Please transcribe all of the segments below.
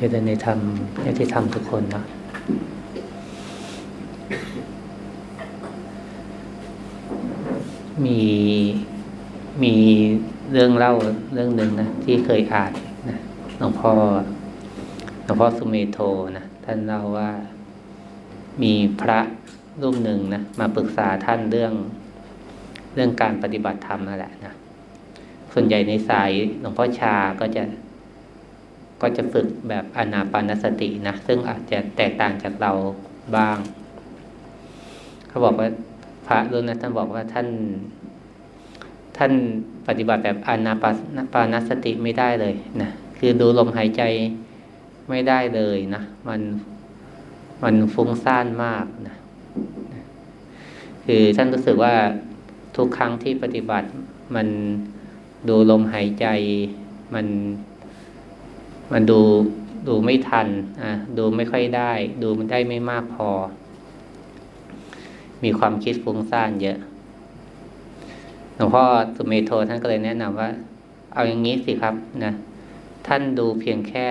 จะได้ในธรรมในที่ธรรมทุกคนนะมีมีเรื่องเล่าเรื่องหนึ่งนะที่เคยอ่านนะหลวงพ่อหลวงพ่อสุเมโทนะท่านเล่าว่ามีพระรูปหนึ่งนะมาปรึกษาท่านเรื่องเรื่องการปฏิบัติธรรมนั่นแหละนะส่วนใหญ่ในสายหลวงพ่อชาก็จะ ก็จะฝึกแบบอนาปานสตินะซึ่งอาจจะแตกต่างจากเราบ้าง เขาบอกว่าพระรุ่นนั้นท่านบอกว่าท่าน ท่านปฏิบัติแบบอนาปานสติไม่ได้เลยนะคือดูลมหายใจไม่ได้เลยนะมันมันฟุ้งซ่านมากนะคือท่านรู้สึกว่าทุกครั้งที่ปฏิบัติมันดูลมหายใจมัน มันดูดูไม่ทันอะดูไม่ค่อยได้ ดูมันได้ไม่มากพอ มีความคิดฟุ้งซ่านเยอะหลวงพ่อสุเมโทท่านก็เลยแนะนำว่า เอาอย่างนี้สิครับนะท่านดูเพียงแค่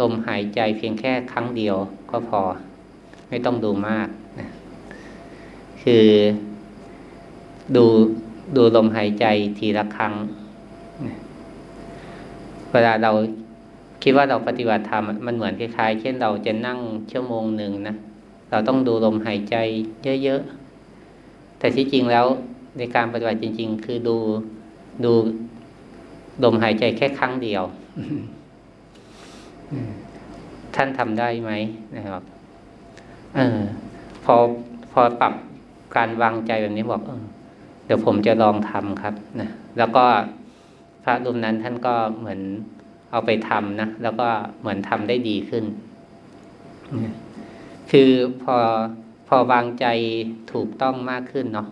ลมหายใจเพียงแค่ครั้งเดียวก็พอ ไม่ต้องดูมากนะคือดูดูลมหายใจทีละครั้ง เวลาเรา คิดว่าเราปฏิบัติธรรมมันเหมือนคล้ายๆ เช่นเราจะนั่งชั่วโมงหนึ่งนะเราต้องดูลมหายใจเยอะๆ แต่ที่จริงแล้วในการปฏิบัติจริง ๆ คือดูดูลมหายใจแค่ครั้งเดียว ท่านทำได้ไหมนะครับเออพอพอปรับการวางใจแบบนี้บอกเออเดี๋ยวผมจะลองทำครับนะแล้วก็พระรูปนั้นท่านก็เหมือน เอาไปทำนะแล้วก็เหมือนทำได้ดีขึ้น คือพอพอวางใจถูกต้องมากขึ้นเนาะ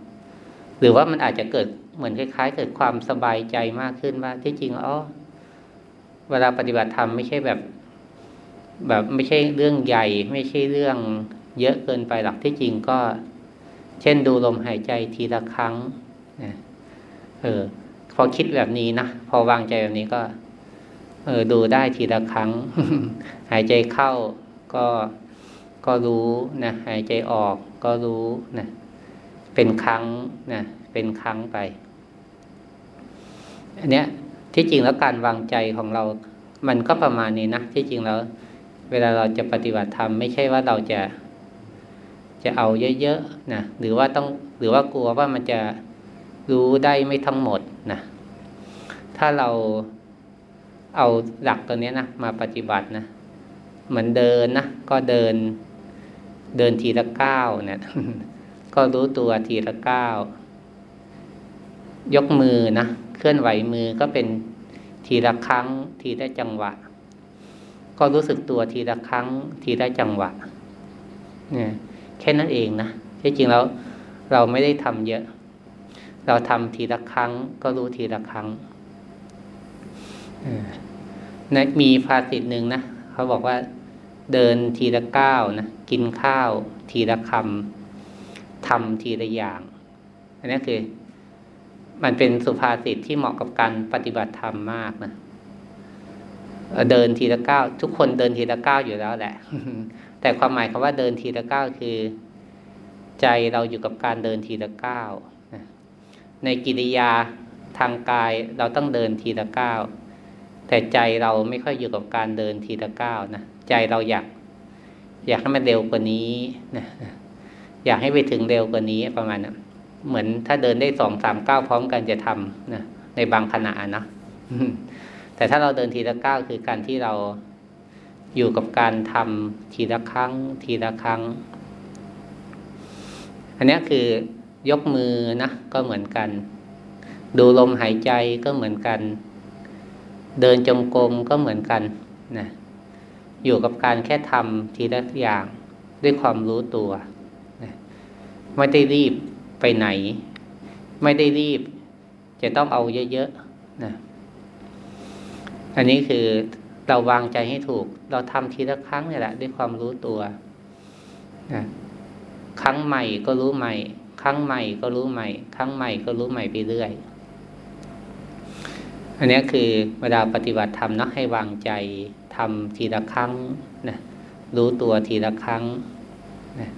หรือว่ามันอาจจะเกิดเหมือนคล้าย ๆ เกิดความสบายใจมากขึ้นว่าที่จริงอ๋อเวลาปฏิบัติธรรมไม่ใช่แบบ แบบไม่ใช่เรื่องใหญ่ ไม่ใช่เรื่องเยอะเกินไปหรอกที่จริงก็ เช่นดูลมหายใจทีละครั้งเออ พอคิดแบบนี้นะพอวางใจแบบนี้ก็ เออดูได้ทีละครั้ง หายใจเข้าก็ก็รู้นะหายใจออกก็รู้นะเป็นครั้งนะเป็นครั้งไป อันเนี้ยที่จริงแล้วการวางใจของเรา มันก็ประมาณนี้นะที่จริงแล้ว เวลาเราจะปฏิบัติธรรมไม่ใช่ว่าเราจะจะเอาเยอะๆนะหรือว่าต้องหรือว่ากลัวว่ามันจะรู้ได้ไม่ทั้งหมดนะถ้าเรา เอาหลักตัวนี้นะมาปฏิบัตินะเหมือนเดินนะก็เดิน เดินทีละก้าวเนี่ย ก็รู้ตัวทีละก้าวยกมือนะเคลื่อนไหวมือก็เป็นทีละครั้ง ทีละจังหวะ ก็รู้สึกตัวทีละครั้ง ทีละจังหวะ เนี่ย แค่นั้นเองนะที่จริงแล้วเราไม่ได้ทำเยอะ เราทำทีละครั้ง ก็รู้ทีละครั้ง นะมีภาษิตหนึ่งนะเขาบอกว่าเดินทีละก้าวนะกินข้าวทีละคำทำทีละอย่าง อันนี้คือ มันเป็นสุภาษิตที่เหมาะกับการปฏิบัติธรรมมากนะเดินทีละก้าวทุกคนเดินทีละก้าวอยู่แล้วแหละ แต่ความหมายคำว่าเดินทีละก้าวคือ ใจเราอยู่กับการเดินทีละก้าวในกิริยาทางกายเราต้องเดินทีละก้าว แต่ใจเราไม่ค่อยอยู่กับการเดินทีละก้าวนะใจเราอยาก อยากให้มันเร็วกว่านี้นะอยากให้ไปถึงเร็วกว่านี้ประมาณนะั้นเหมือนถ้าเดินได้สองสามก้าวพร้อมกันจะทำนะในบางขณะนะแต่ถ้าเราเดินทีละก้าวคือการที่เราอยู่กับการทำทีละครั้ง ทีละครั้ง อันนี้คือยกมือนะก็เหมือนกัน ดูลมหายใจก็เหมือนกัน เดินจงกรมก็เหมือนกันนะอยู่กับการแค่ทำทีละอย่างด้วยความรู้ตัวนะไม่ได้รีบไปไหน ไม่ได้รีบ จะต้องเอาเยอะๆนะอันนี้คือเราวางใจให้ถูก เราทำทีละครั้งนี่แหละ ด้วยความรู้ตัวนะครั้งใหม่ก็รู้ใหม่ ครั้งใหม่ก็รู้ใหม่ ครั้งใหม่ก็รู้ใหม่ไปเรื่อย อันนี้คือเวลาปฏิบัติธรรมนะให้วางใจทำทีละครั้งนะรู้ตัวทีละครั้งนะ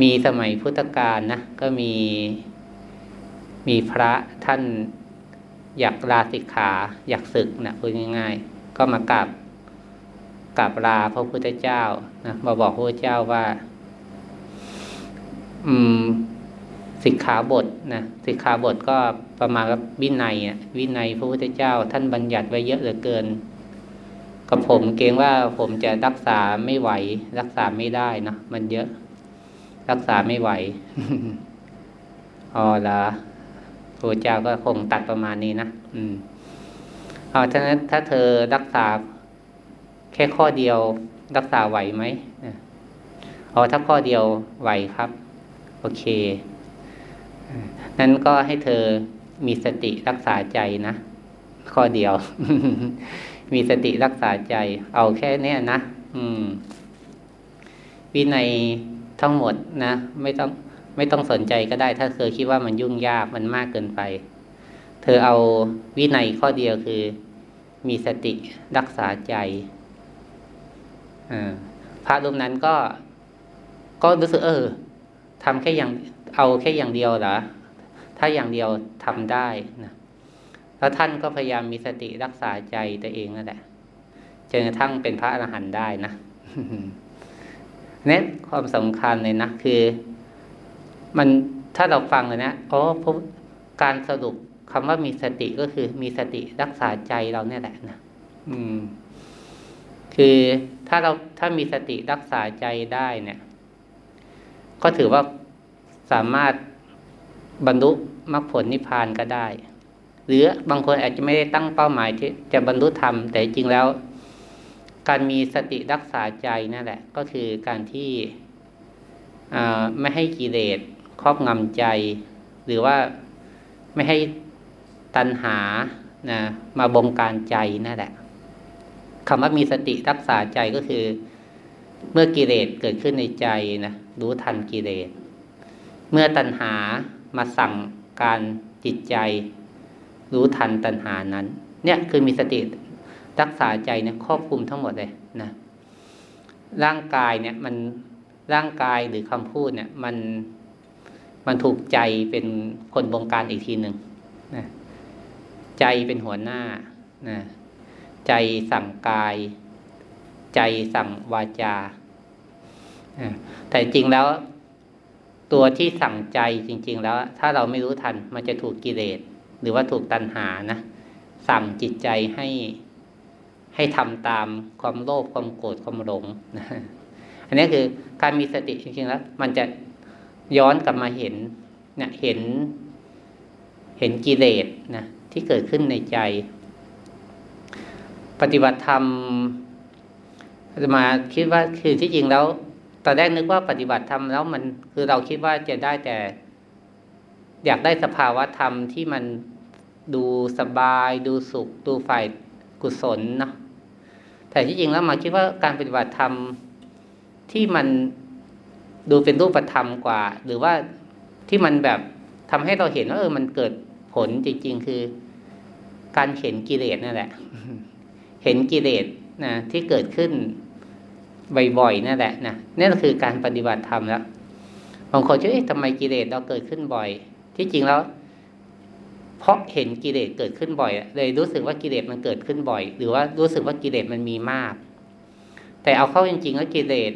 มีสมัยพุทธกาลนะก็มีมีพระท่านอยากลาสิกขาอยากศึกนะพูดง่าย ๆ ก็มากราบกราบลาพระพุทธเจ้านะมาบอกพระพุทธเจ้าว่า อืม สิกขาบทนะสิกขาบทก็ประมาณกับวินัยอะวินัยพระพุทธเจ้าท่านบัญญัติไว้เยอะเหลือเกิน กับผมเกรงว่าผมจะรักษาไม่ไหว รักษาไม่ได้นะมันเยอะ รักษาไม่ไหวอ๋อละพระเจ้าก็คงตัดประมาณนี้นะอืมเอาฉะนั้นถ้าเธอรักษาแค่ข้อเดียวรักษาไหวไหมอ๋อถ้าข้อเดียวไหวครับ โอเค นั้นก็ให้เธอมีสติรักษาใจนะข้อเดียว มีสติรักษาใจ เอาแค่นี้นะอืมวินัยทั้งหมดนะไม่ต้องไม่ต้องสนใจก็ได้ ถ้าเธอคิดว่ามันยุ่งยากมันมากเกินไป เธอเอาวินัยข้อเดียวคือ มีสติรักษาใจพระรูปนั้นก็ ก็รู้สึกเออทำแค่อย่าง เอาแค่อย่างเดียวเหรอ ถ้าอย่างเดียวทำได้นะแล้วท่านก็พยายามมีสติรักษาใจตัวเองนั่นแหละจนกระทั่งเป็นพระอรหันต์ได้นะเนี่ยความสำคัญเลยนะคือ มันถ้าเราฟังเลยนะอ๋อพบการสรุปคำว่ามีสติก็คือมีสติรักษาใจเราเนี่ยแหละนะอืม คือถ้าเราถ้ามีสติรักษาใจได้เนี่ย ก็ถือว่าสามารถ บรรลุมรรคผลนิพพานก็ได้ หรือบางคนอาจจะไม่ได้ตั้งเป้าหมายที่จะบรรลุธรรมแต่จริงแล้ว การมีสติรักษาใจนั่นแหละ ก็คือการที่ไม่ให้กิเลสครอบงำใจ หรือว่าไม่ให้ตัณหานะมาบงการใจนั่นแหละคำว่ามีสติรักษาใจก็คือ เมื่อกิเลสเกิดขึ้นในใจนะรู้ทันกิเลส เมื่อตัณหา มาสั่งการจิตใจ รู้ทันตัณหานั้น เนี่ยคือมีสติรักษาใจเนี่ยครอบคลุมทั้งหมดเลยนะร่างกายเนี่ยมันร่างกายหรือคำพูดเนี่ย มันมันถูกใจเป็นคนบงการอีกทีหนึ่งนะใจเป็นหัวหน้านะใจสั่งกาย ใจสั่งวาจาแต่จริงแล้ว ตัวที่สั่งใจจริง ๆ แล้ว ถ้าเราไม่รู้ทันมันจะถูกกิเลสหรือว่าถูกตัณหานะ สั่งจิตใจให้ให้ทำตามความโลภความโกรธความหลงนะอันนี้คือการมีสติจริงๆแล้ว มันจะย้อนกลับมาเห็นเนี่ยเห็น เห็นกิเลสนะที่เกิดขึ้นในใจ ปฏิบัติธรรมมาคิดว่าคือที่จริงแล้ว ตอนแรกนึกว่าปฏิบัติธรรมแล้วมันคือเราคิดว่าจะได้แต่ อยากได้สภาวะธรรมที่มันดูสบาย ดูสุข ดูฝ่ายกุศลเนาะแต่ที่จริงแล้วมาคิดว่าการปฏิบัติธรรมที่มันดูเป็นรูปธรรมกว่า หรือว่าที่มันแบบทำให้เราเห็นว่าเออมันเกิดผลจริง ๆ คือ การเห็นกิเลสนั่นแหละ เห็นกิเลสนะที่เกิดขึ้น บ่อยๆนั่นแหละนะนั่นคือการปฏิบัติธรรมแล้วบางคนจะเอ๊ะทำไมกิเลสเราเกิดขึ้นบ่อย ที่จริงแล้ว เพราะเห็นกิเลสเกิดขึ้นบ่อยเลยรู้สึกว่ากิเลสมันเกิดขึ้นบ่อย หรือว่ารู้สึกว่ากิเลสมันมีมาก แต่เอาเข้าจริงๆแล้วกิเลส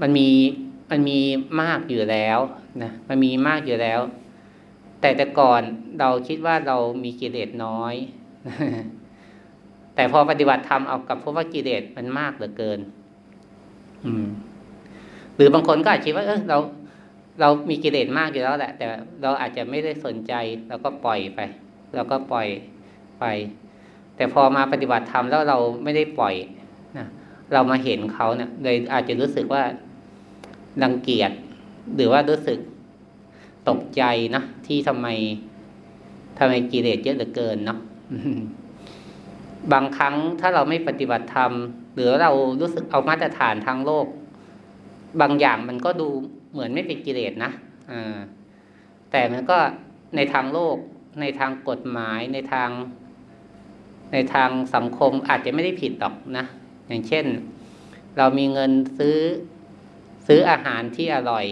มันมีมันมีมากอยู่แล้วนะมันมีมากอยู่แล้ว แต่แต่ก่อนเราคิดว่าเรามีกิเลสน้อย แต่พอปฏิบัติธรรมเอากับพบว่ากิเลสมันมากเหลือเกิน อืม หรือบางคนก็อาจคิดว่า เออเรา เรามีกิเลสมากอยู่แล้วแหละ แต่เราอาจจะไม่ได้สนใจเราก็ปล่อยไปเราก็ปล่อยไป แต่พอมาปฏิบัติธรรมแล้วเราไม่ได้ปล่อยนะเรามาเห็นเขาเนี่ยเลยอาจจะรู้สึกว่าดังเกียจหรือว่ารู้สึกตกใจนะที่ทำไมทำไมกิเลสเยอะเหลือเกินเนาะบางครั้งถ้าเราไม่ปฏิบัติธรรม หรือเรารู้สึกเอามาตรฐานทางโลก บางอย่างมันก็ดูเหมือนไม่เป็นกิเลสนะแต่มันก็ในทางโลก ในทางกฎหมายในทาง ในทางสังคมอาจจะไม่ได้ผิดหรอกนะ อย่างเช่น เรามีเงินซื้อซื้ออาหารที่อร่อย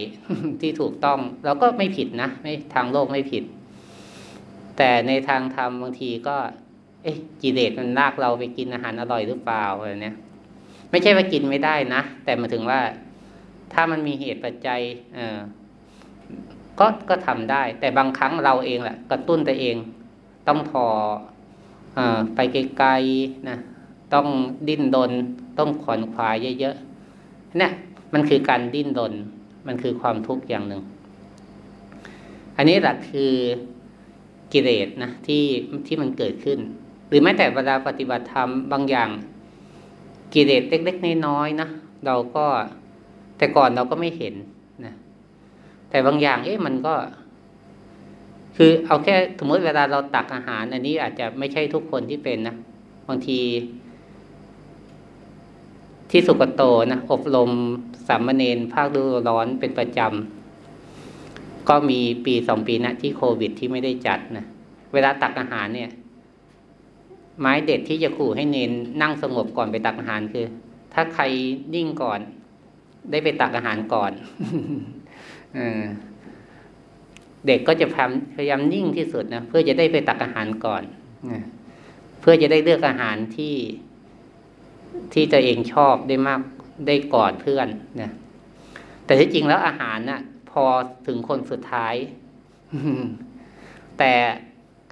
ที่ถูกต้องเราก็ไม่ผิดนะไม่ทางโลกไม่ผิด แต่ในทางธรรมบางทีก็ เอ๊ะกิเลสมันลากเราไปกินอาหารอร่อยหรือเปล่าอะไรเนี้ย ไม่ใช่ว่ากินไม่ได้นะ แต่มาถึงว่าถ้ามันมีเหตุปัจจัยเออก็ก็ทำได้ แต่บางครั้งเราเองแหละกระตุ้นตัวเอง ต้องพออไปไกลๆนะต้องดิ้นรนต้องขวนขวายเยอะๆนี่มันคือการดิ้นรนมันคือความทุกข์อย่างหนึ่ง อันนี้แหละคือกิเลสนะที่ที่มันเกิดขึ้น หรือแม้แต่เวลาปฏิบัติธรรมบางอย่าง กิเลสเล็กๆน้อยๆนะเราก็แต่ก่อนเราก็ไม่เห็นนะแต่บางอย่าง เอ๊ะมันก็ คือเอาแค่สมมติเวลาเราตักอาหาร อันนี้อาจจะไม่ใช่ทุกคนที่เป็นนะบางที ที่สุกโตนะอบรมสามเณรภาคฤดูร้อนเป็นประจำก็มีปีสองปีนะที่โควิดที่ไม่ได้จัดนะเวลาตักอาหารเนี่ย ไม้เด็ดที่จะขู่ให้เนนนั่งสงบก่อนไปตักอาหารคือ ถ้าใครนิ่งก่อน ได้ไปตักอาหารก่อนเด็กก็จะพยายามนิ่งที่สุดนะเพื่อจะได้ไปตักอาหารก่อนเพื่อจะได้เลือกอาหารที่ที่ตัวเองชอบได้มากได้ก่อนเพื่อนนะแต่ที่จริงแล้วอาหารนะ่ะ พอถึงคนสุดท้ายแต่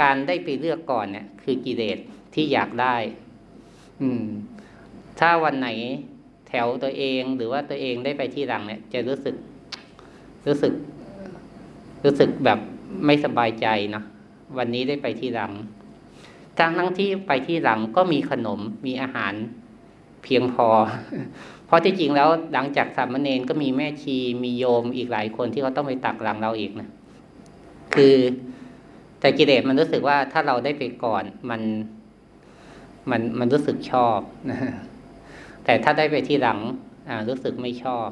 การได้ไปเลือกก่อนเนี่ย คือกิเลส ที่อยากได้ อืม ถ้าวันไหนแถวตัวเองหรือว่าตัวเองได้ไปที่หลังเนี่ย จะรู้สึก รู้สึก รู้สึกแบบไม่สบายใจเนาะวันนี้ได้ไปที่หลังทั้งทั้งที่ไปที่หลังก็มีขนมมีอาหารเพียงพอ เพราะที่จริงแล้วหลังจากสามเณรก็มีแม่ชีมีโยมอีกหลายคนที่เขาต้องไปตักหลังเราอีกนะคือแต่กิเลสมันรู้สึกว่าถ้าเราได้ไปก่อนมัน มันมันรู้สึกชอบนะแต่ถ้าได้ไปที่หลัง อ่า รู้สึกไม่ชอบ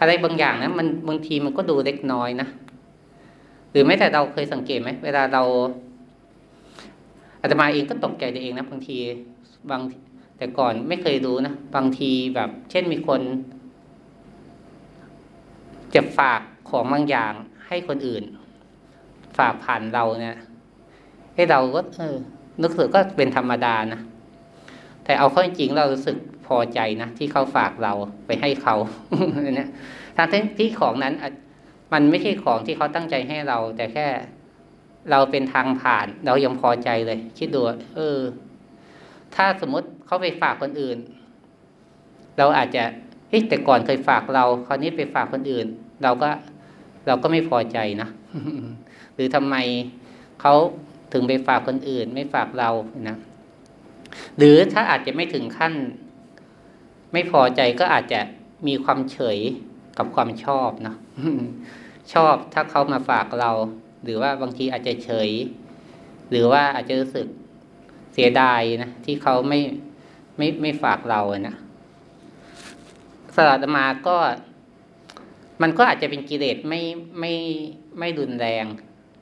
อะไรบางอย่างนะมันบางทีมันก็ดูเล็กน้อยนะหรือแม้แต่เราเคยสังเกตไหมเวลาเราอาตมาเองก็ตกใจตัวเองนะบางทีบางแต่ก่อนไม่เคยรู้นะบางทีแบบ เช่นมีคนจะฝากของบางอย่างให้คนอื่น ฝากผ่านเราเนี่ยให้เราก็เออ นึกสึกก็เป็นธรรมดานะแต่เอาเข้าจริงเรารู้สึกพอใจนะที่เขาฝากเราไปให้เขาเนี่ยทั้งที่ของนั้นมันไม่ใช่ของที่เขาตั้งใจให้เรา แต่แค่เราเป็นทางผ่าน เรายังพอใจเลย คิดดูเออ ถ้าสมมติเขาไปฝากคนอื่น เราอาจจะเฮ้แต่ก่อนเคยฝากเรา คราวนี้ไปฝากคนอื่น เราก็เราก็ไม่พอใจนะหรือทำไมเขา ถึงไปฝากคนอื่น ไม่ฝากเรานะหรือถ้าอาจจะไม่ถึงขั้น ไม่พอใจก็อาจจะมีความเฉยกับความชอบนะชอบถ้าเขามาฝากเรา หรือว่าบางทีอาจจะเฉย หรือว่าอาจจะรู้สึกเสียดายนะที่เขาไม่ไม่ไม่ฝากเราอนะสลัดมาก็ มันก็อาจจะเป็นกิเลสไม่ไม่ไม่รุนแรง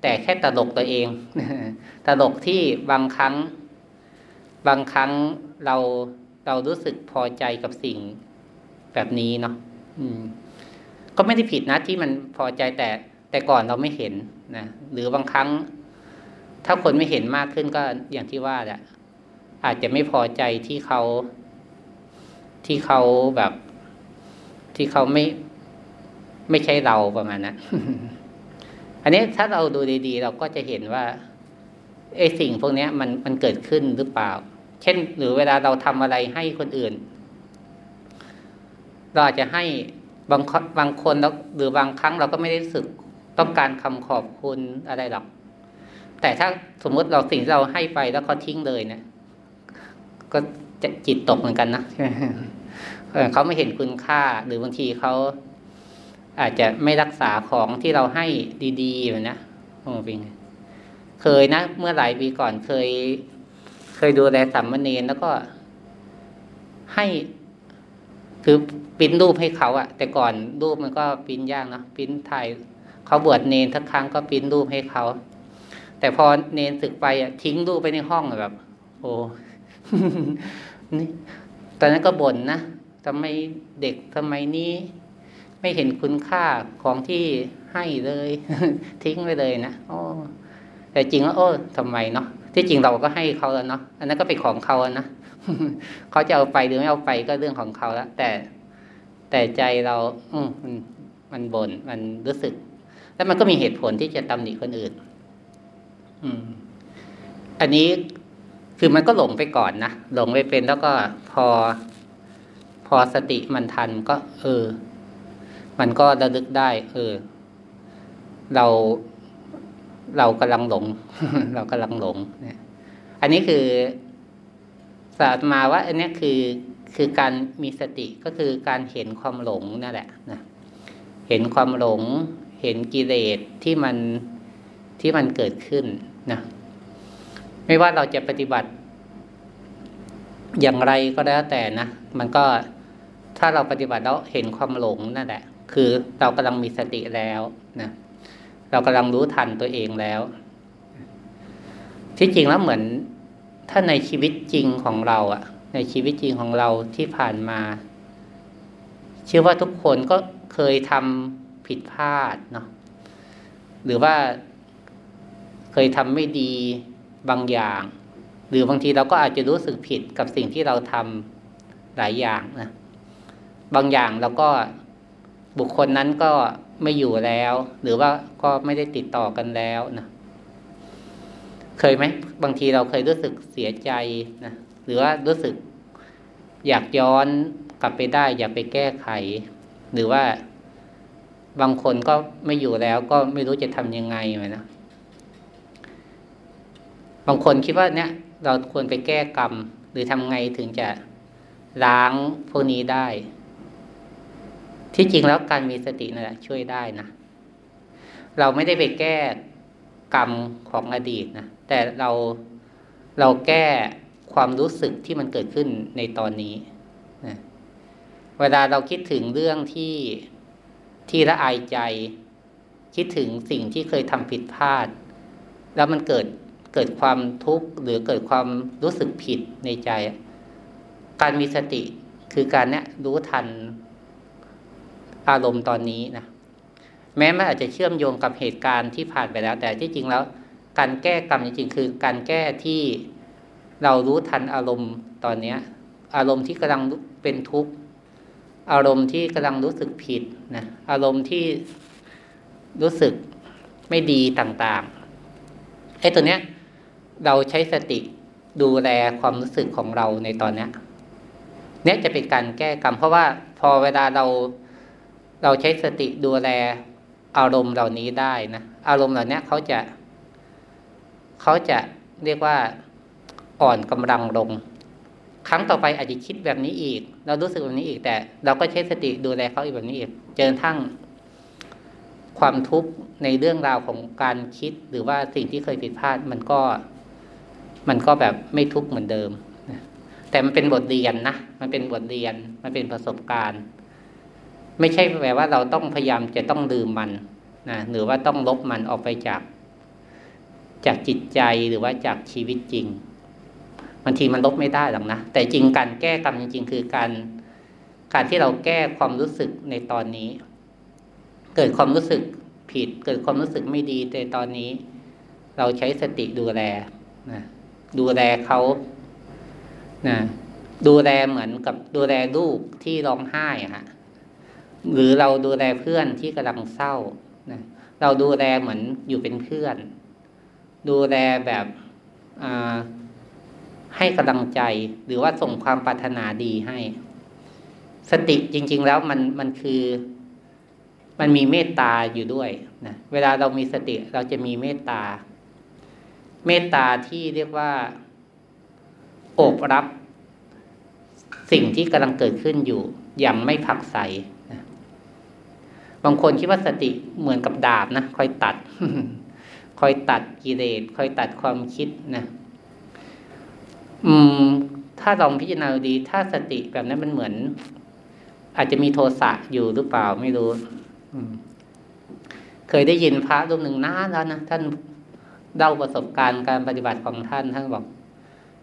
แต่แค่ตลกตัวเองตลกที่บางครั้ง บางครั้งเราเรารู้สึกพอใจกับสิ่งแบบนี้เนาะก็ไม่ได้ผิดนะที่มันพอใจแต่แต่ก่อนเราไม่เห็นนะหรือบางครั้ง ถ้าคนไม่เห็นมากขึ้นก็อย่างที่ว่าแหละอาจจะไม่พอใจที่เขา ที่เขาแบบ ที่เขาไม่ ไม่ใช่เราประมาณนะั้น อันนี้ถ้าเราดูดีๆ เราก็จะเห็นว่าไอ้สิ่งพวกนี้มันมันเกิดขึ้นหรือเปล่า เช่น หรือเวลาเราทำอะไรให้คนอื่น เราอาจจะให้บางบางคนหรือบางครั้งเราก็ไม่ได้รู้สึกต้องการคำขอบคุณอะไรหรอก แต่ถ้าสมมติเราสิ่งที่เราให้ไปแล้วเขาทิ้งเลยเนะี่ยก็จะจิตตกเหมือนกันนะเขาไม่เห็นคุณค่าหรือบางทีเขา อาจจะไม่รักษาของที่เราให้ดีๆแบบนะโอ้เป็นเคยนะ เมื่อหลายปีก่อนเคย เคยดูแลสัมมเนรแล้วก็ให้คือปิ้นรูปให้เขาอะแต่ก่อนรูปมันก็ปิ้นยากเนาะปิ้นถ่ายเขาบวชเนรทักครั้งก็ปิ้นรูปให้เขา แต่พอเนนศึกไปอะทิ้งลูกไปในห้องแบบ โอ้นี่ตอนนั้นก็บ่นนะทำไมเด็กทำไมนี้ ไม่เห็นคุณค่าของที่ให้เลย ทิ้งไปเลยนะโอ้แต่จริงแล้วโอ้ทำไมเนาะที่จริงเราก็ให้เขาแล้วเนาะอันนั้นก็เป็นของเขาแล้วนะเขาจะเอาไปหรือไม่เอาไปก็เรื่องของเขาแล้วแต่แต่ใจเรา อืมมันมันบน่นมันรู้สึก แล้วมันก็มีเหตุผลที่จะตำหนิคนอื่น อืม อันนี้คือมันก็หลงไปก่อนนะหลงไปเป็นแล้วก็พอ พอสติมันทันก็ เออ มันก็ระลึกได้เออเราเรากำลังหลง เรากำลังหลงเนี่ยอันนี้คือศาสตร์มาว่า อันนี้คือคือการมีสติก็คือการเห็นความหลงนั่นแหละนะเห็นความหลง เห็นกิเลสที่มันที่มันเกิดขึ้นนะไม่ว่าเราจะปฏิบัติ อย่างไรก็แล้วแต่นะมันก็ถ้าเราปฏิบัติแล้วเห็นความหลงนั่นแหละ คือเรากำลังมีสติแล้วนะเรากำลังรู้ทันตัวเองแล้ว ที่จริงแล้วเหมือนถ้าในชีวิตจริงของเราอะในชีวิตจริงของเราที่ผ่านมา เชื่อว่าทุกคนก็เคยทำผิดพลาดเนาะหรือว่าเคยทำไม่ดีบางอย่าง หรือบางทีเราก็อาจจะรู้สึกผิดกับสิ่งที่เราทำหลายอย่างนะบางอย่างเราก็ บุคคลนั้นก็ไม่อยู่แล้ว หรือว่าก็ไม่ได้ติดต่อกันแล้วนะเคยไหมบางทีเราเคยรู้สึกเสียใจนะหรือว่ารู้สึกอยากย้อนกลับไปได้ อยากไปแก้ไข หรือว่าบางคนก็ไม่อยู่แล้วก็ไม่รู้จะทำยังไงไนะบางคนคิดว่าเนี่ย เราควรไปแก้กรรม หรือทำไงถึงจะล้างพวกนี้ได้ ที่จริงแล้วการมีสตินั่นแหละช่วยได้นะเราไม่ได้ไปแก้กรรมของอดีตนะแต่เราเราแก้ความรู้สึกที่มันเกิดขึ้นในตอนนี้นะเวลาเราคิดถึงเรื่องที่ที่ละอายใจ คิดถึงสิ่งที่เคยทำผิดพลาด แล้วมันเกิดเกิดความทุกข์หรือเกิดความรู้สึกผิดในใจ การมีสติคือการเนี้ยรู้ทัน อารมณ์ตอนนี้นะแม้มันอาจจะเชื่อมโยงกับเหตุการณ์ที่ผ่านไปแล้ว แต่ที่จริงแล้ว การแก้กรรมจริงๆคือ การแก้ที่เรารู้ทันอารมณ์ตอนเนี้ย อารมณ์ที่กำลังเป็นทุกข์อารมณ์ที่กำลังรู้สึกผิดนะอารมณ์ที่รู้สึกไม่ดีต่างๆไอ้ตัวเนี้ย เราใช้สติดูแลความรู้สึกของเราในตอนเนี้ย เนี้ยจะเป็นการแก้กรรมเพราะว่าพอเวลาเรา เราใช้สติดูแลอารมณ์เหล่านี้ได้นะอารมณ์เหล่านี้เขาจะเขาจะเรียกว่าอ่อนกำลังลง ครั้งต่อไปอาจจะคิดแบบนี้อีก เรารู้สึกแบบนี้อีกแต่ เราก็ใช้สติดูแลเขาอีกแบบนี้อีกเจอทั้งความทุกข์ในเรื่องราวของการคิดหรือว่าสิ่งที่เคยผิดพลาดมันก็ มันก็แบบไม่ทุกข์เหมือนเดิมแต่มันเป็นบทเรียนนะมันเป็นบทเรียนมันเป็นประสบการณ์ ไม่ใช่แปลว่าเราต้องพยายามจะต้องลืมมันนะหรือว่าต้องลบมันออกไปจาก จากจิตใจหรือว่าจากชีวิตจริงบางทีมันลบไม่ได้หรอกนะแต่จริงการแก้กรรมจริง ๆ คือการการที่เราแก้ความรู้สึกในตอนนี้ เกิดความรู้สึกผิด เกิดความรู้สึกไม่ดีในตอนนี้ เราใช้สติดูแลนะดูแลเขานะดูแลเหมือนกับดูแลลูกที่ร้องไห้ฮะ หรือเราดูแลเพื่อนที่กำลังเศร้านะเราดูแลเหมือนอยู่เป็นเพื่อน ดูแลแบบให้กำลังใจ หรือว่าส่งความปรารถนาดีให้ สติจริง ๆ แล้วมันมันคือ มันมีเมตตาอยู่ด้วยนะเวลาเรามีสติเราจะมีเมตตา เมตตาที่เรียกว่าโอบรับ สิ่งที่กำลังเกิดขึ้นอยู่อย่างไม่ผักใสางคนคิดว่าสติเหมือนกับดาบนะคอยตัด คอยตัดกิเลสคอยตัดความคิดนะอืม ถ้าลองพิจารณาดี ถ้าสติแบบนั้นมันเหมือน อาจจะมีโทสะอยู่หรือเปล่าไม่รู้เคยได้ยินพระรูปหนึ่งนานแล้วนะท่านเล่าประสบการณ์การปฏิบัติของท่าน ท่านบอก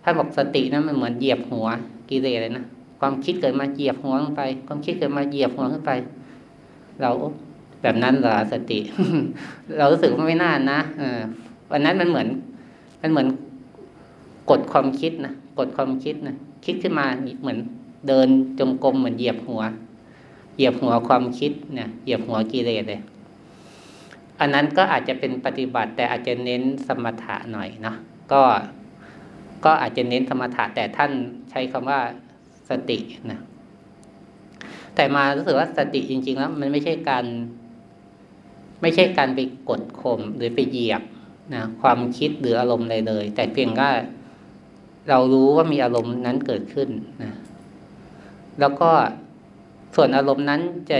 ท่านบอกสตินั้นมันเหมือนเหยียบหัวกิเลสเลยนะความคิดเกิดมาเหยียบหัวลงไป ความคิดเกิดมาเหยียบหัวขึ้นไป เราแบบนั้นเหรอสติ เรารู้สึกว่าไม่น่านะเออวันนั้นมันเหมือน มันเหมือนกดความคิดนะกดความคิดนะคิดขึ้นมาเหมือนเดินจงกรมเหมือนเหยียบหัว เหยียบหัวความคิดเนี่ยเหยียบหัวกิเลสเลยอันนั้นก็อาจจะเป็นปฏิบัติ แต่อาจจะเน้นสมถะหน่อยเนาะก็ก็อาจจะเน้นสมถะแต่ท่านใช้คำว่าสตินะ แต่มารู้สึกว่าสติจริง ๆ แล้ว มันไม่ใช่การ ไม่ใช่การไปกดข่มหรือไปเหยียบนะความคิดหรืออารมณ์ใดเลย แต่เพียงว่าเรารู้ว่ามีอารมณ์นั้นเกิดขึ้นนะแล้วก็ส่วนอารมณ์นั้นจะ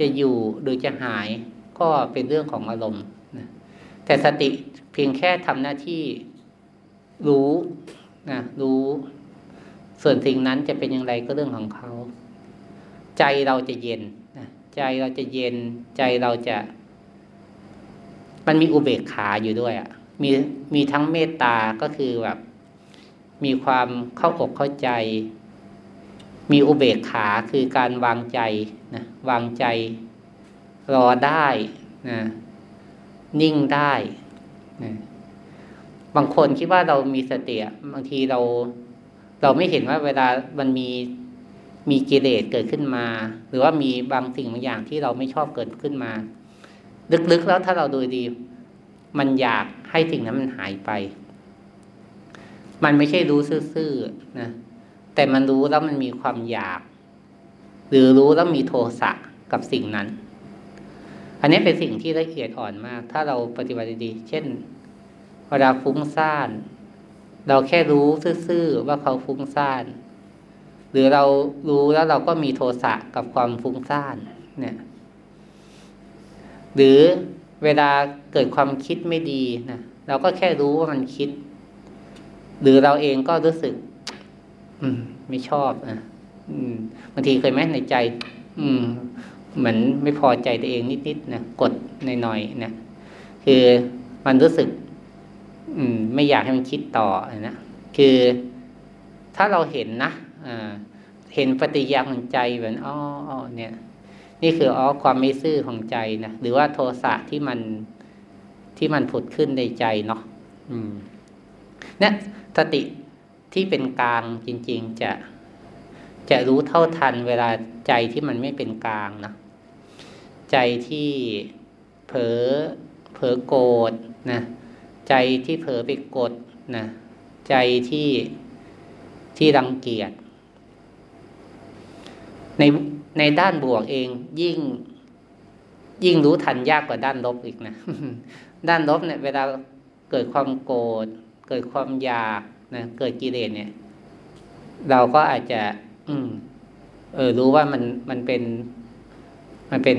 จะอยู่หรือจะหายก็เป็นเรื่องของอารมณ์นะแต่สติเพียงแค่ทำหน้าที่รู้นะรู้ ส่วนสิ่งนั้นจะเป็นอย่างไรก็เรื่องของเขา ใจเราจะเย็นใจเราจะเย็นใจเราจะ มันมีอุเบกขาอยู่ด้วยอะ่ะมีมีทั้งเมตตาก็คือแบบ มีความเข้าอกเข้าใจ มีอุเบกขาคือการวางใจนะวางใจรอได้นะนิ่งได้นะบางคนคิดว่าเรามีสติบางทีเรา เราไม่เห็นว่าเวลามันมี มีกิเลสเกิดขึ้นมา หรือว่ามีบางสิ่งบางอย่างที่เราไม่ชอบเกิดขึ้นมา ลึกๆแล้วถ้าเราดูดี มันอยากให้สิ่งนั้นมันหายไป มันไม่ใช่รู้ซื่อๆนะ แต่มันรู้แล้วมันมีความอยาก หรือรู้แล้วมีโทสะกับสิ่งนั้น อันนี้เป็นสิ่งที่ละเอียดอ่อนมาก ถ้าเราปฏิบัติดีเช่นเวลาฟุ้งซ่าน เราแค่รู้ซื่อๆว่าเขาฟุ้งซ่าน หรือเรารู้แล้วเราก็มีโทสะกับความฟุ้งซ่านเนี่ย หรือเวลาเกิดความคิดไม่ดีนะเราก็แค่รู้ว่ามันคิด หรือเราเองก็รู้สึก อืม ไม่ชอบอะอืมบางทีเคยไหมในใจ อืม เหมือนไม่พอใจตัวเองนิดๆนะกดหน่อยๆนะคือมันรู้สึก อืม ไม่อยากให้มันคิดต่อนะคือถ้าเราเห็นนะ เห็นปฏิยาของใจเหมือนอ๋อเนี่ย นี่คืออ๋อความไม่ซื่อของใจนะหรือว่าโทสะที่มันที่มันผุดขึ้นในใจเนาะอืมเนี่ยสติที่เป็นกลางจริง ๆ จะจะรู้เท่าทันเวลาใจที่มันไม่เป็นกลางนะใจที่เผลอเผลอโกรธนะใจที่เผลอไปกดนะใจที่ที่รังเกียจ ในในด้านบวกเองยิ่ง ยิ่งรู้ทันยากกว่าด้านลบอีกนะ ด้านลบเนี่ย เวลาเกิดความโกรธเกิดความอยากนะเกิดกิเลสเนี่ย เราก็อาจจะ อืม เออ รู้ว่ามันมันเป็น มันเป็น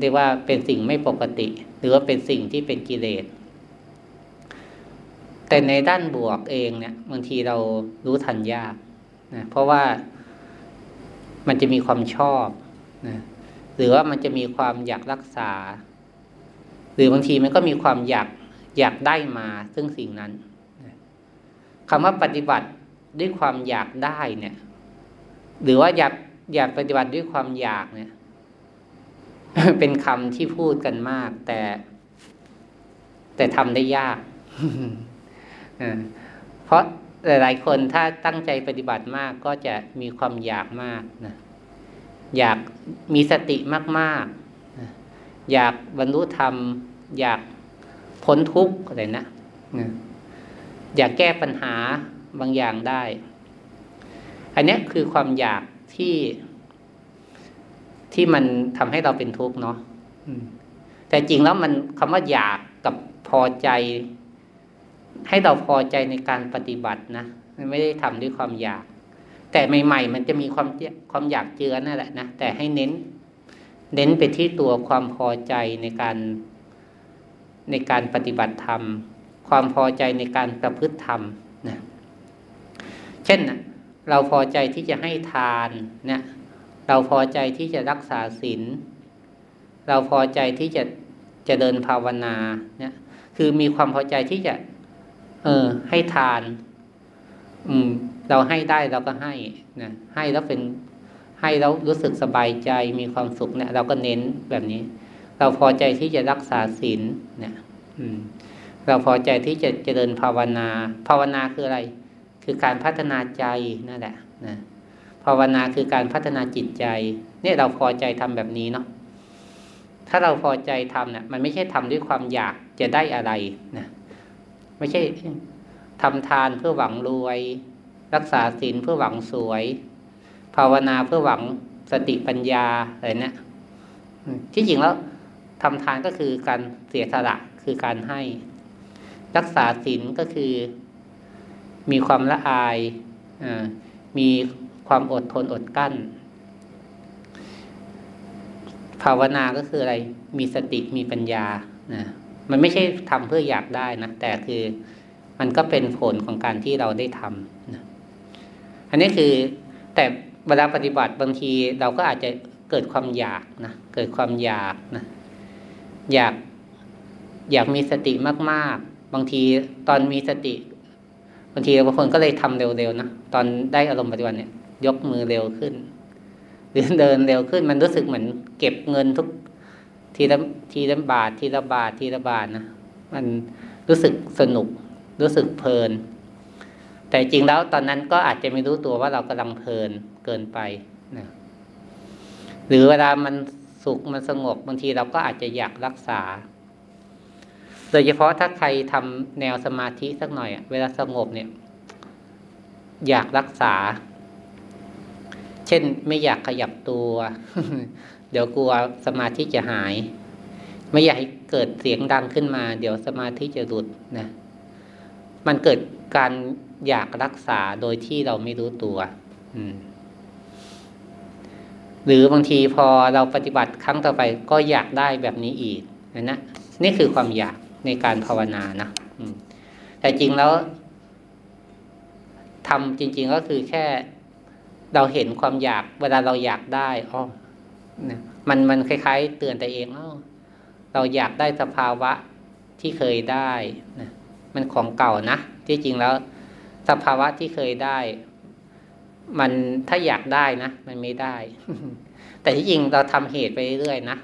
เรียกว่าเป็นสิ่งไม่ปกติ หรือว่าเป็นสิ่งที่เป็นกิเลสแต่ในด้านบวกเองเนี่ยบางทีเรารู้ทันยากนะเพราะว่า มันจะมีความชอบนะหรือว่ามันจะมีความอยากรักษา หรือบางทีมันก็มีความอยากอยากได้มาซึ่งสิ่งนั้นคำว่าปฏิบัติด้วยความอยากได้เนี่ย หรือว่าอยากอยากปฏิบัติด้วยความอยากเนี่ย เป็นคำที่พูดกันมาก แต่ แต่ทำได้ยากเพราะ หลาย ๆ คนถ้าตั้งใจปฏิบัติมากก็จะมีความอยากมากนะอยากมีสติมากๆนะอยากบรรลุธรรม อยากพ้นทุกข์อะไรนะนะอยากแก้ปัญหาบางอย่างได้ อันนี้คือความอยากที่ที่มันทำให้เราเป็นทุกข์เนาะแต่จริงแล้วมันคำว่าอยากกับพอใจ ให้เราพอใจในการปฏิบัตินะไม่ได้ทำด้วยความอยาก แต่ใหม่ ๆ มันจะมีความความอยากเจือนั่นแหละนะแต่ให้เน้น เน้นไปที่ตัวความพอใจในการในการปฏิบัติธรรม ความพอใจในการประพฤติธรรมนะเช่นนะเราพอใจที่จะให้ทานเนะเราพอใจที่จะรักษาศีลเราพอใจที่จะจะเดินภาวนาเนี่ยคือมีความพอใจที่จะ เออ ให้ทาน อืม เราให้ได้เราก็ให้นะให้แล้วเป็นให้แล้วรู้สึกสบายใจมีความสุขเนี่ย เราก็เน้นแบบนี้ เราพอใจที่จะรักษาศีลเนี่ยอืมเราพอใจที่จะเจริญภาวนา ภาวนาคืออะไร คือการพัฒนาใจนั่นแหละนะภาวนาคือการพัฒนาจิตใจ เนี่ยเราพอใจทำแบบนี้เนาะถ้าเราพอใจทำเนี่ยมันไม่ใช่ทำด้วยความอยากจะได้อะไรนะ ไม่ใช่ทำทานเพื่อหวังรวย รักษาศีลเพื่อหวังสวย ภาวนาเพื่อหวังสติปัญญาอะไรเนี่ยที่จริงแล้วทำทานก็คือการเสียสละคือการให้ รักษาศีลก็คือ มีความละอายมีความอดทนอดกั้น ภาวนาก็คืออะไร มีสติมีปัญญานะ มันไม่ใช่ทำเพื่ออยากได้นะแต่คือมันก็เป็นผลของการที่เราได้ทำนะอันนี้คือแต่เวลาปฏิบัติบางทีเราก็อาจจะเกิดความอยากนะเกิดความอยากนะอยากอยากมีสติมาก ๆ บางทีตอนมีสติบางทีบางคนก็เลยทำเร็วๆนะตอนได้อารมณ์ปฏิบัติเนี่ย ยกมือเร็วขึ้นหรือเดินเร็วขึ้นมันรู้สึกเหมือนเก็บเงินทุก ทีละทีละบาท ทีละบาท ทีละบาทนะมันรู้สึกสนุก รู้สึกเพลิน แต่จริงแล้วตอนนั้นก็อาจจะไม่รู้ตัวว่าเรากำลังเพลินเกินไปนะหรือเวลามันสุขมันสงบบางทีเราก็อาจจะอยากรักษา โดยเฉพาะถ้าใครทำแนวสมาธิสักหน่อยเวลาสงบเนี่ย อยากรักษา เช่นไม่อยากขยับตัว เดี๋ยวกลัวสมาธิจะหาย ไม่อยากให้เกิดเสียงดังขึ้นมา เดี๋ยวสมาธิจะหลุดนะมันเกิดการอยากรักษาโดยที่เราไม่รู้ตัว อืมหรือบางทีพอเราปฏิบัติครั้งต่อไปก็อยากได้แบบนี้อีกนะนะนี่คือความอยากในการภาวนานะแต่จริงแล้วทำจริง ๆ ก็คือแค่เราเห็นความอยาก เวลาเราอยากได้อ๋อ มันมันคล้าย ๆ เตือนตัวเองอ๋อเราอยากได้สภาวะที่เคยได้นะมันของเก่านะที่จริงแล้ว สภาวะที่เคยได้ มันถ้าอยากได้นะมันไม่ได้ แต่ที่จริงเราทำเหตุไปเรื่อยๆนะ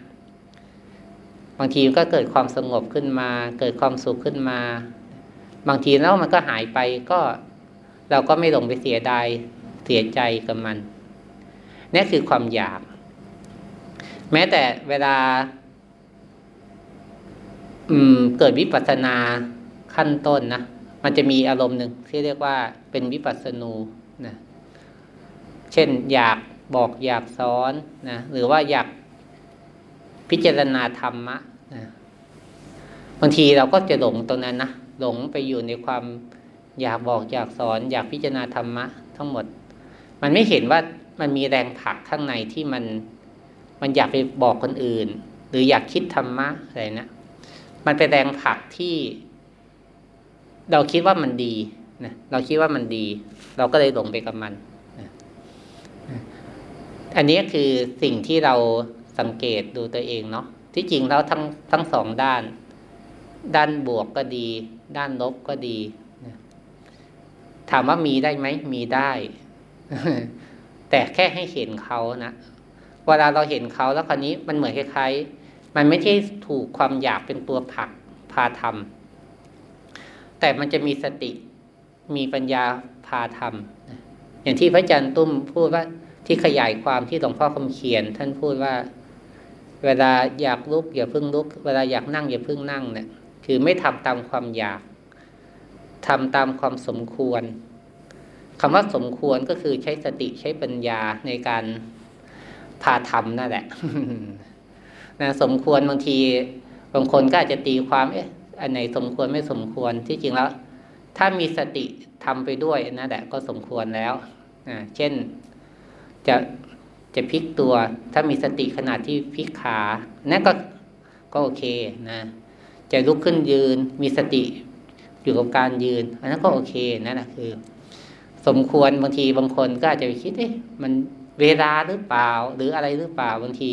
บางทีก็เกิดความสงบขึ้นมา เกิดความสุขขึ้นมา บางทีแล้วมันก็หายไปก็ เราก็ไม่หลงไปเสียดายเสียใจกับมันนี่คือความอยาก แม้แต่เวลา อืม เกิดวิปัสสนาขั้นต้นนะมันจะมีอารมณ์หนึ่งที่เรียกว่าเป็นวิปัสสนูนะเช่นอยากบอกอยากสอนนะหรือว่าอยากพิจารณาธรรมะนะบางทีเราก็จะหลงตรงนั้นนะหลงไปอยู่ในความอยากบอกอยากสอน อยากพิจารณาธรรมะ ทั้งหมด มันไม่เห็นว่ามันมีแรงผลักข้างในที่มัน มันอยากไปบอกคนอื่น หรืออยากคิดธรรมะอะไรนะมันเป็นแรงผลักที่ เราคิดว่ามันดีนะเราคิดว่ามันดี เราก็เลยหลงไปกับมันนะอันนี้คือสิ่งที่เราสังเกตดูตัวเองเนาะที่จริงแล้วทั้งทั้งสองด้าน ด้านบวกก็ดี ด้านลบก็ดีถามว่ามีได้ไหมมีได้ แต่แค่ให้เห็นเขานะ เวลาเราเห็นเขาแล้วคราวนี้มันเหมือนคล้ายๆ มันไม่ใช่ถูกความอยากเป็นตัวผลักพาทำแต่มันจะมีสติมีปัญญาพาทำอย่างที่พระอาจารย์ตุ้มพูดว่าที่ขยายความที่หลวงพ่อคำเขียน ท่านพูดว่า เวลาอยากลุกอย่าพึ่งลุก เวลาอยากนั่งอย่าพึ่งนั่งเนี่ยคือไม่ทำตามความอยากทำตามความสมควรคำว่าสมควรก็คือใช้สติใช้ปัญญาในการ พาทำนั่นแหละนะสมควรบางทีบางคนก็อาจจะตีความเอ๊ะอันไหนสมควรไม่สมควรที่จริงแล้ว ถ้ามีสติทำไปด้วยนั่นแหละก็สมควรแล้วนะเช่นจะจะพลิกตัว ถ้ามีสติขนาดที่พลิกขานั่นก็ก็โอเคนะจะลุกขึ้นยืน มีสติอยู่กับการยืน อันนั้นก็โอเคนั่นแหละคือ สมควรบางทีบางคนก็อาจจะคิดเอ๊ะมัน เวลาหรือเปล่า หรืออะไรหรือเปล่าบางที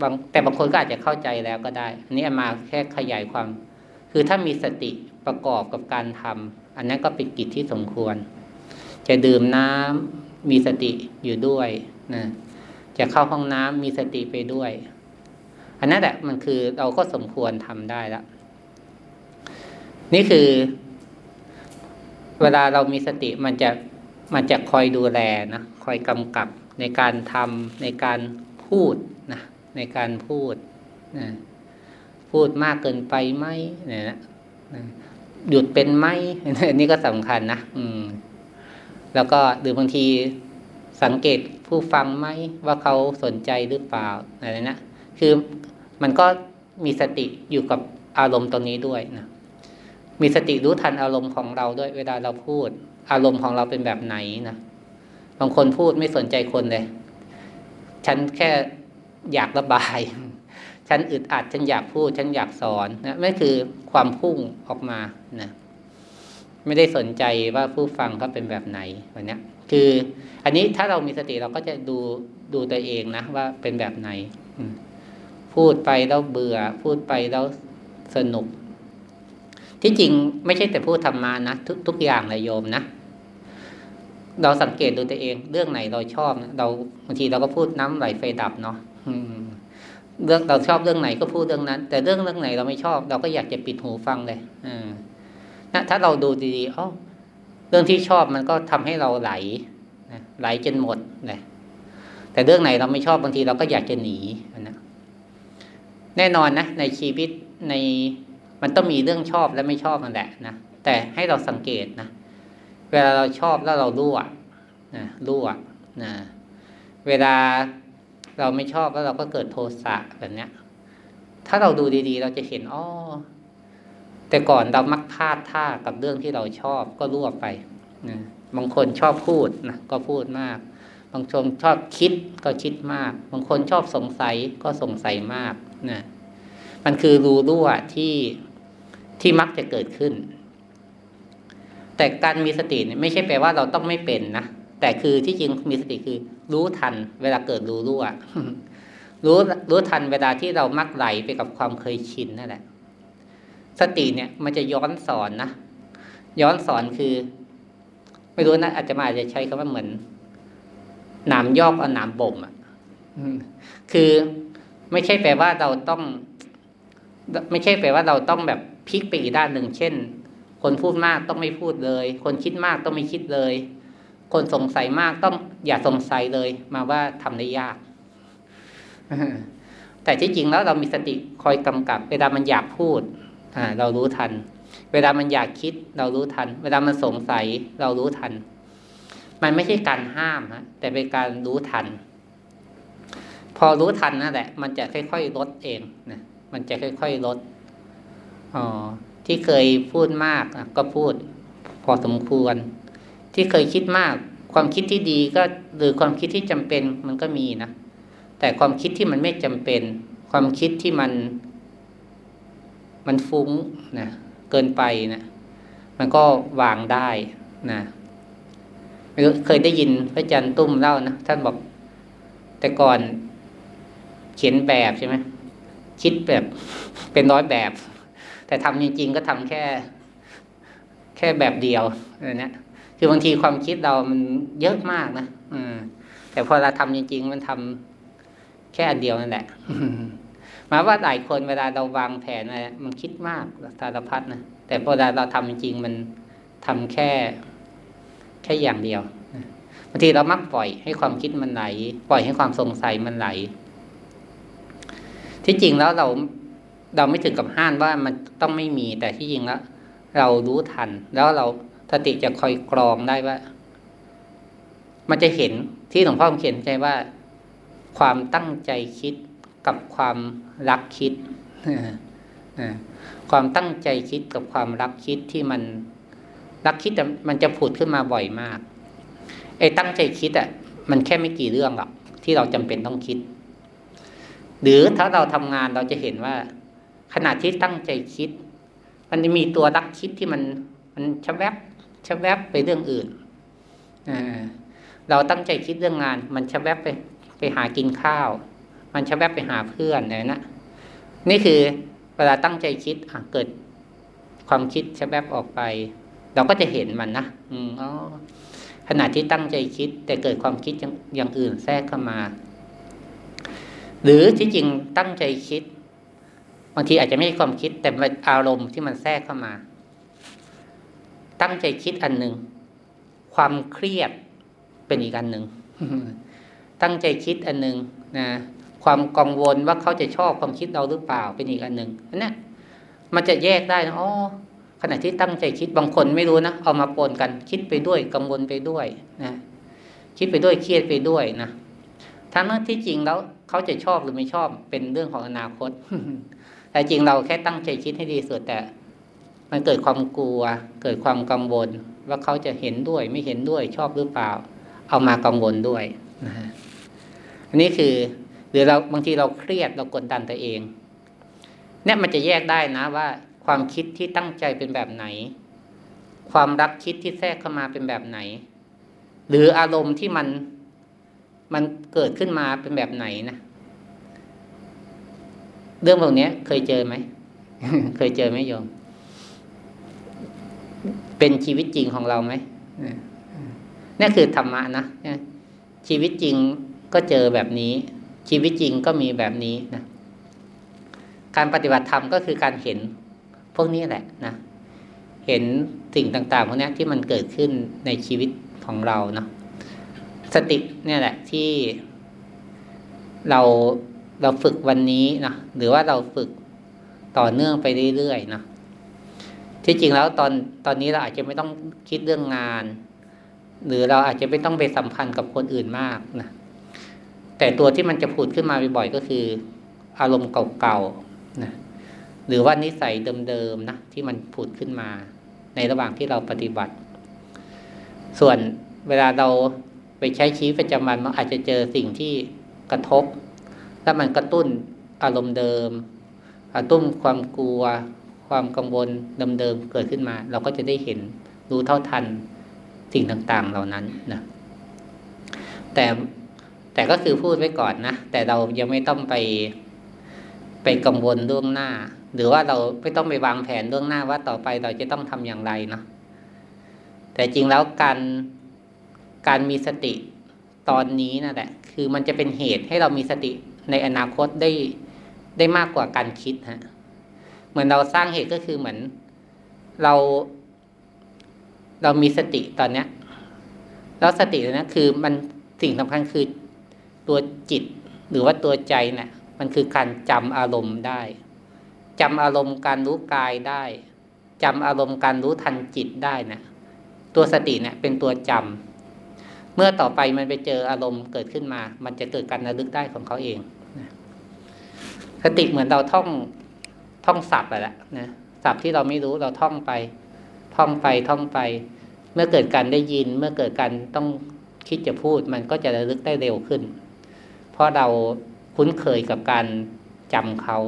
บางแต่บางคนก็อาจจะเข้าใจแล้วก็ได้อันนี้มาแค่ขยายความ คือถ้ามีสติประกอบกับการทำอันนั้นก็เป็นกิจที่สมควร จะดื่มน้ำมีสติอยู่ด้วยนะจะเข้าห้องน้ำมีสติไปด้วย อันนั้นแหละมันคือเราก็สมควรทำได้แล้วนี่คือ เวลาเรามีสติมันจะ มันจะคอยดูแลนะคอยกำกับในการทำในการพูดนะในการพูดนะพูดมากเกินไปไหมเนี่ยนะหยุดเป็นไหมอันนี้ก็สำคัญนะอืม แล้วก็หรือบางทีสังเกตผู้ฟังไหมว่าเขาสนใจหรือเปล่าอะไรนะคือมันก็มีสติอยู่กับอารมณ์ตรงนี้ด้วยนะมีสติรู้ทันอารมณ์ของเราด้วย เวลาเราพูด อารมณ์ของเราเป็นแบบไหนนะบางคนพูดไม่สนใจคนเลย ฉันแค่อยากระบาย ฉันอึดอัด ฉันอยากพูด ฉันอยากสอนนะนั่นคือความพุ่งออกมานะไม่ได้สนใจว่าผู้ฟังเขาเป็นแบบไหนแบบนี้คือ อันนี้ถ้าเรามีสติเราก็จะดูดูตัวเองนะว่าเป็นแบบไหนพูดไปแล้วเบื่อ พูดไปแล้วสนุก ที่จริงไม่ใช่แต่พูดธรรมานะทุกทุกอย่างเลยโยมนะ เราสังเกตดูตัวเอง เรื่องไหนเราชอบเราบางทีเราก็พูดน้ำไหลไฟดับเนาะเรื่องเราชอบเรื่องไหนก็พูดเรื่องนั้น แต่เรื่องเรื่องไหนเราไม่ชอบ เราก็อยากจะปิดหูฟังเลยอ่านะถ้าเราดูดีๆอ๋อเรื่องที่ชอบมันก็ทำให้เราไหลนะไหลจนหมดนะแต่เรื่องไหนเราไม่ชอบบางทีเราก็อยากจะหนีนะแน่นอนนะในชีวิตในมันต้องมีเรื่องชอบและไม่ชอบนั่นแหละนะแต่ให้เราสังเกตนะ เวลาเราชอบแล้วเรารู้อะนะรู้อะนะเวลาเราไม่ชอบแล้วเราก็เกิดโทสะแบบเนี้ย ถ้าเราดูดีๆ เราจะเห็นอ๋อแต่ก่อนเรามักพลาดท่ากับเรื่องที่เราชอบก็รั่วไปนะบางคนชอบพูดนะก็พูดมาก บางคนชอบคิดก็คิดมาก บางคนชอบสงสัยก็สงสัยมากนะมันคือรูรั่วที่ที่มักจะเกิดขึ้น แต่การมีสติเนี่ยไม่ใช่แปลว่าเราต้องไม่เป็นนะแต่คือที่จริงมีสติคือ รู้ทันเวลาเกิดรูรั่วรู้รู้ทันเวลาที่เรามักไหลไปกับความเคยชินนั่นแหละ สติเนี่ยมันจะย้อนสอนนะย้อนสอนคือ ไม่รู้นะอาจจะมาอาจจะใช้คำว่าเหมือนหนามยอกเอาหนามบ่มอะคือไม่ใช่แปลว่าเราต้อง ไม่ใช่แปลว่าเราต้องแบบพลิกไปอีกด้านหนึ่งเช่น คนพูดมากต้องไม่พูดเลย คนคิดมากต้องไม่คิดเลย คนสงสัยมากต้องอย่าสงสัยเลย มาว่าทำได้ยาก แต่ที่จริงแล้วเรามีสติคอยกำกับ เวลามันอยากพูดอ่าเรารู้ทัน เวลามันอยากคิด เรารู้ทัน เวลามันสงสัย เรารู้ทัน มันไม่ใช่การห้ามฮะแต่เป็นการรู้ทัน พอรู้ทันนั่นแหละ มันจะค่อยๆลดเองนะมันจะค่อยๆลดอ๋อ ที่เคยพูดมากก็พูดพอสมควร ที่เคยคิดมาก ความคิดที่ดีก็หรือความคิดที่จำเป็นมันก็มีนะแต่ความคิดที่มันไม่จำเป็น ความคิดที่มันมันฟุ้งนะเกินไปนะมันก็วางได้นะเคยได้ยินพระอาจารย์ตุ้มเล่านะท่านบอก แต่ก่อนเขียนแบบใช่ไหมคิดแบบเป็นร้อยแบบ แต่ทำจริง ๆ ก็ทำแค่ แค่แบบเดียวอะไรเนี้ยคือบางทีความคิดเรามันเยอะมากนะอืมแต่พอเราทำจริง ๆ มันทำแค่อันเดียวนั่นแหละมาว่าหลายคนเวลาเราวางแผนอะไรมันคิดมากสารพัดนะแต่พอเวลาเราทำจริงมันทำแค่แค่อย่างเดียวบางทีเรามักปล่อยให้ความคิดมันไหล ปล่อยให้ความสงสัยมันไหล ที่จริงแล้วเรา เราไม่ถึงกับห้านว่ามันต้องไม่มีแต่ที่จริงแล้ว เรารู้ทัน แล้วเราสติจะคอยกรองได้ว่า มันจะเห็นที่หลวงพ่อเขียนใจว่า ความตั้งใจคิดกับความรักคิดความตั้งใจคิดกับความรักคิดที่มันรักคิดมันจะผุดขึ้นมาบ่อยมากไอ้ตั้งใจคิดอะ มันแค่ไม่กี่เรื่องหรอกที่เราจำเป็นต้องคิด หรือถ้าเราทำงานเราจะเห็นว่า ขณะที่ตั้งใจคิด มันจะมีตัวรักคิดที่มันมันชะแวบชะแวบไปเรื่องอื่นเราตั้งใจคิดเรื่องงาน มันชะแวบไปไปหากินข้าว มันชะแวบไปหาเพื่อนเลยนะนี่คือเวลาตั้งใจคิดอะเกิดความคิดชแวบออกไป เราก็จะเห็นมันนะอืมอ๋อขณะที่ตั้งใจคิด แต่เกิดความคิดอย่างอื่นแทรกเข้ามา หรือที่จริงตั้งใจคิดางทีอาจจะไม่ใช่ความคิด แต่เป็นอารมณ์ที่มันแทรกเข้ามา ตั้งใจคิดอันหนึ่งความเครียดเป็นอีกอันหนึ่งตั้งใจคิดอันหนึ่งนะความกังวลว่าเขาจะชอบความคิดเราหรือเปล่าเป็นอีกอันหนึ่งอันนี้มันจะแยกได้นะอ๋อขณะที่ตั้งใจคิดบางคนไม่รู้นะเอามาปนกัน คิดไปด้วยกังวลไปด้วยนะคิดไปด้วยเครียดไปด้วยนะ ทั้งนั้นที่จริงแล้วเขาจะชอบหรือไม่ชอบเป็นเรื่องของอนาคต แต่จริงเราแค่ตั้งใจคิดให้ดีสุดแต่ มันเกิดความกลัว เกิดความกังวล ว่าเขาจะเห็นด้วยไม่เห็นด้วยชอบหรือเปล่า เอามากังวลด้วยนะอันนี้คือหรือเราบางทีเราเครียดเรากดดันตัวเอง เนี่ยมันจะแยกได้นะว่าความคิดที่ตั้งใจเป็นแบบไหน ความรักคิดที่แทรกเข้ามาเป็นแบบไหน หรืออารมณ์ที่มัน มันเกิดขึ้นมาเป็นแบบไหนนะเรื่องพวกนี้เคยเจอไหม เคยเจอไหมโยม เป็นชีวิตจริงของเราไหมนี่คือธรรมะนะชีวิตจริงก็เจอแบบนี้ ชีวิตจริงก็มีแบบนี้นะการปฏิบัติธรรมก็คือการเห็นพวกนี้แหละนะเห็นสิ่งต่างๆพวกนี้ที่มันเกิดขึ้นในชีวิตของเราเนาะ สติเนี่ยแหละที่เราเราฝึกวันนี้นะหรือว่าเราฝึกต่อเนื่องไปเรื่อยๆนะที่จริงแล้วตอนตอนนี้เราอาจจะไม่ต้องคิดเรื่องงาน หรือเราอาจจะไม่ต้องไปสัมพันธ์กับคนอื่นมากนะแต่ตัวที่มันจะผุดขึ้นมาบ่อยๆก็คือ อารมณ์เก่าๆนะหรือว่านิสัยเดิมๆนะที่มันผุดขึ้นมา ในระหว่างที่เราปฏิบัติ ส่วนเวลาเรา ไปใช้ชีวิตประจำวันมันอาจจะเจอสิ่งที่กระทบแล้วมันกระตุ้นอารมณ์เดิมกระตุ้นความกลัว ความกังวลเดิมๆเกิดขึ้นมา เราก็จะได้เห็นรู้เท่าทันสิ่งต่างๆ เหล่านั้นนะแต่แต่ก็คือพูดไว้ก่อนนะแต่เรายังไม่ต้องไปไปกังวลล่วงหน้า หรือว่าเราไม่ต้องไปวางแผนล่วงหน้าว่าต่อไปเราจะต้องทำอย่างไรเนาะแต่จริงแล้วการ การมีสติตอนนี้นั่นแหละ คือมันจะเป็นเหตุให้เรามีสติในอนาคตได้ได้มากกว่าการคิดฮะเหมือนเราสร้างเหตุก็คือเหมือนเรา เรามีสติตอนเนี้ย แล้วสตินะคือมันสิ่งสำคัญคือตัวจิต หรือว่าตัวใจเนะี่ยมันคือการจำอารมณ์ได้จำอารมณ์การรู้กายได้จำอารมณ์การรู้ทันจิตได้นะตัวสติเนี่ยเป็นตัวจำ เมื่อต่อไปมันไปเจออารมณ์เกิดขึ้นมา มันจะเกิดการระลึกได้ของเขาเองสติเหมือนเราท่องท่องศัพท์ไปแล้วนะศัพท์ที่เราไม่รู้เราท่องไป ท่องไปท่องไป เมื่อเกิดการได้ยิน เมื่อเกิดการต้องคิดจะพูด มันก็จะระลึกได้เร็วขึ้น เพราะเราคุ้นเคยกับการจำเขา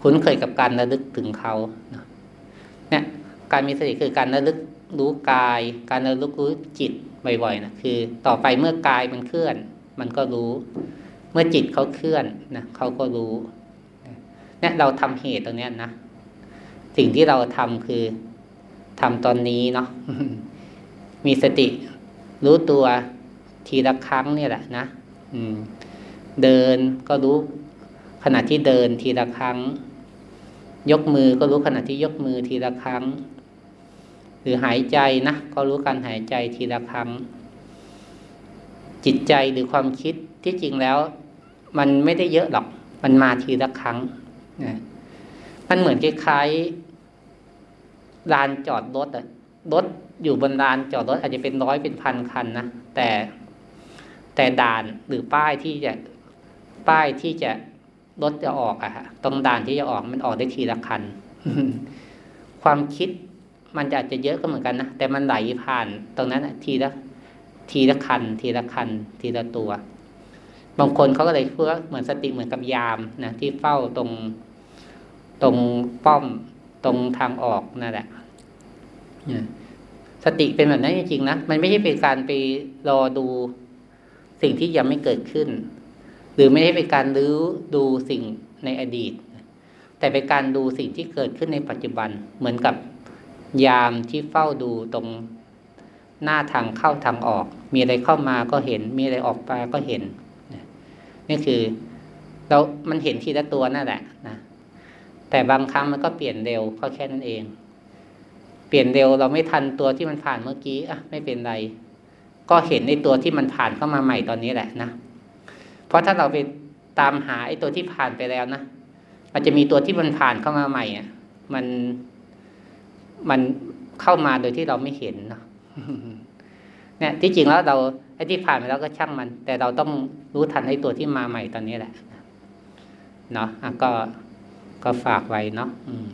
คุ้นเคยกับการระลึกถึงเขาเนี่ยการมีสติคือการระลึก รู้กาย การระลึกรู้จิตบ่อยๆนะคือ ต่อไปเมื่อกายมันเคลื่อน มันก็รู้ เมื่อจิตเขาเคลื่อนนะเขาก็รู้เนี่ยเราทำเหตุตรงเนี้ยนะสิ่งที่เราทำคือทำตอนนี้เนาะมีสติ รู้ตัวทีละครั้งเนี่ยแหละนะอืม เดินก็รู้ขณะที่เดินทีละครั้ง ยกมือก็รู้ขณะที่ยกมือทีละครั้ง หรือหายใจนะก็รู้การหายใจทีละครั้ง จิตใจหรือความคิดที่จริงแล้ว มันไม่ได้เยอะหรอก มันมาทีละครั้งนะมันเหมือนคล้ายๆลานจอดรถอะรถอยู่บนลานจอดรถอาจจะเป็นร้อยเป็นพันคันนะแต่แต่ด่านหรือป้ายที่จะป้ายที่จะรถจะออกอะฮะตรงด่านที่จะออกมันออกได้ทีละคัน ความคิด มันจะอาจจะเยอะก็เหมือนกันนะแต่มันไหลผ่านตรงนั้นทีละทีละคัน ทีละคัน ทีละตัว บางคนเขาก็เลยเพูดว่าเหมือนสติเหมือนกับยามนะที่เฝ้าตรงตรงป้อมตรงทางออกนั่นแหละสติเป็นแบบนั้นจริงๆนะมันไม่ใช่เป็นการไปรอดูสิ่งที่ยังไม่เกิดขึ้น หรือไม่ได้เป็นการรื้ดูสิ่งในอดีต แต่เป็นการดูสิ่งที่เกิดขึ้นในปัจจุบันเหมือนกับ ยามที่เฝ้าดูตรงหน้าทางเข้าทางออก มีอะไรเข้ามาก็เห็น มีอะไรออกไปก็เห็นนี่คือเรา มันเห็นทีละตัวนั่นแหละนะแต่บางครั้งมันก็เปลี่ยนเร็วก็แค่นั้นเอง เปลี่ยนเร็วเราไม่ทันตัวที่มันผ่านเมื่อกี้อะไม่เป็นไร ก็เห็นในตัวที่มันผ่านเข้ามาใหม่ตอนนี้แหละนะ เพราะถ้าเราไปตามหาไอ้ตัวที่ผ่านไปแล้วนะมันจะมีตัวที่มันผ่านเข้ามาใหม่อะมัน มันเข้ามาโดยที่เราไม่เห็นเนาะเนี่ยที่จริงแล้วเราไอ้ที่ผ่านไปแล้วก็ช่างมัน แต่เราต้องรู้ทันไอ้ตัวที่มาใหม่ตอนนี้แหละเนาะก็ก็ฝากไว้เนาะอืม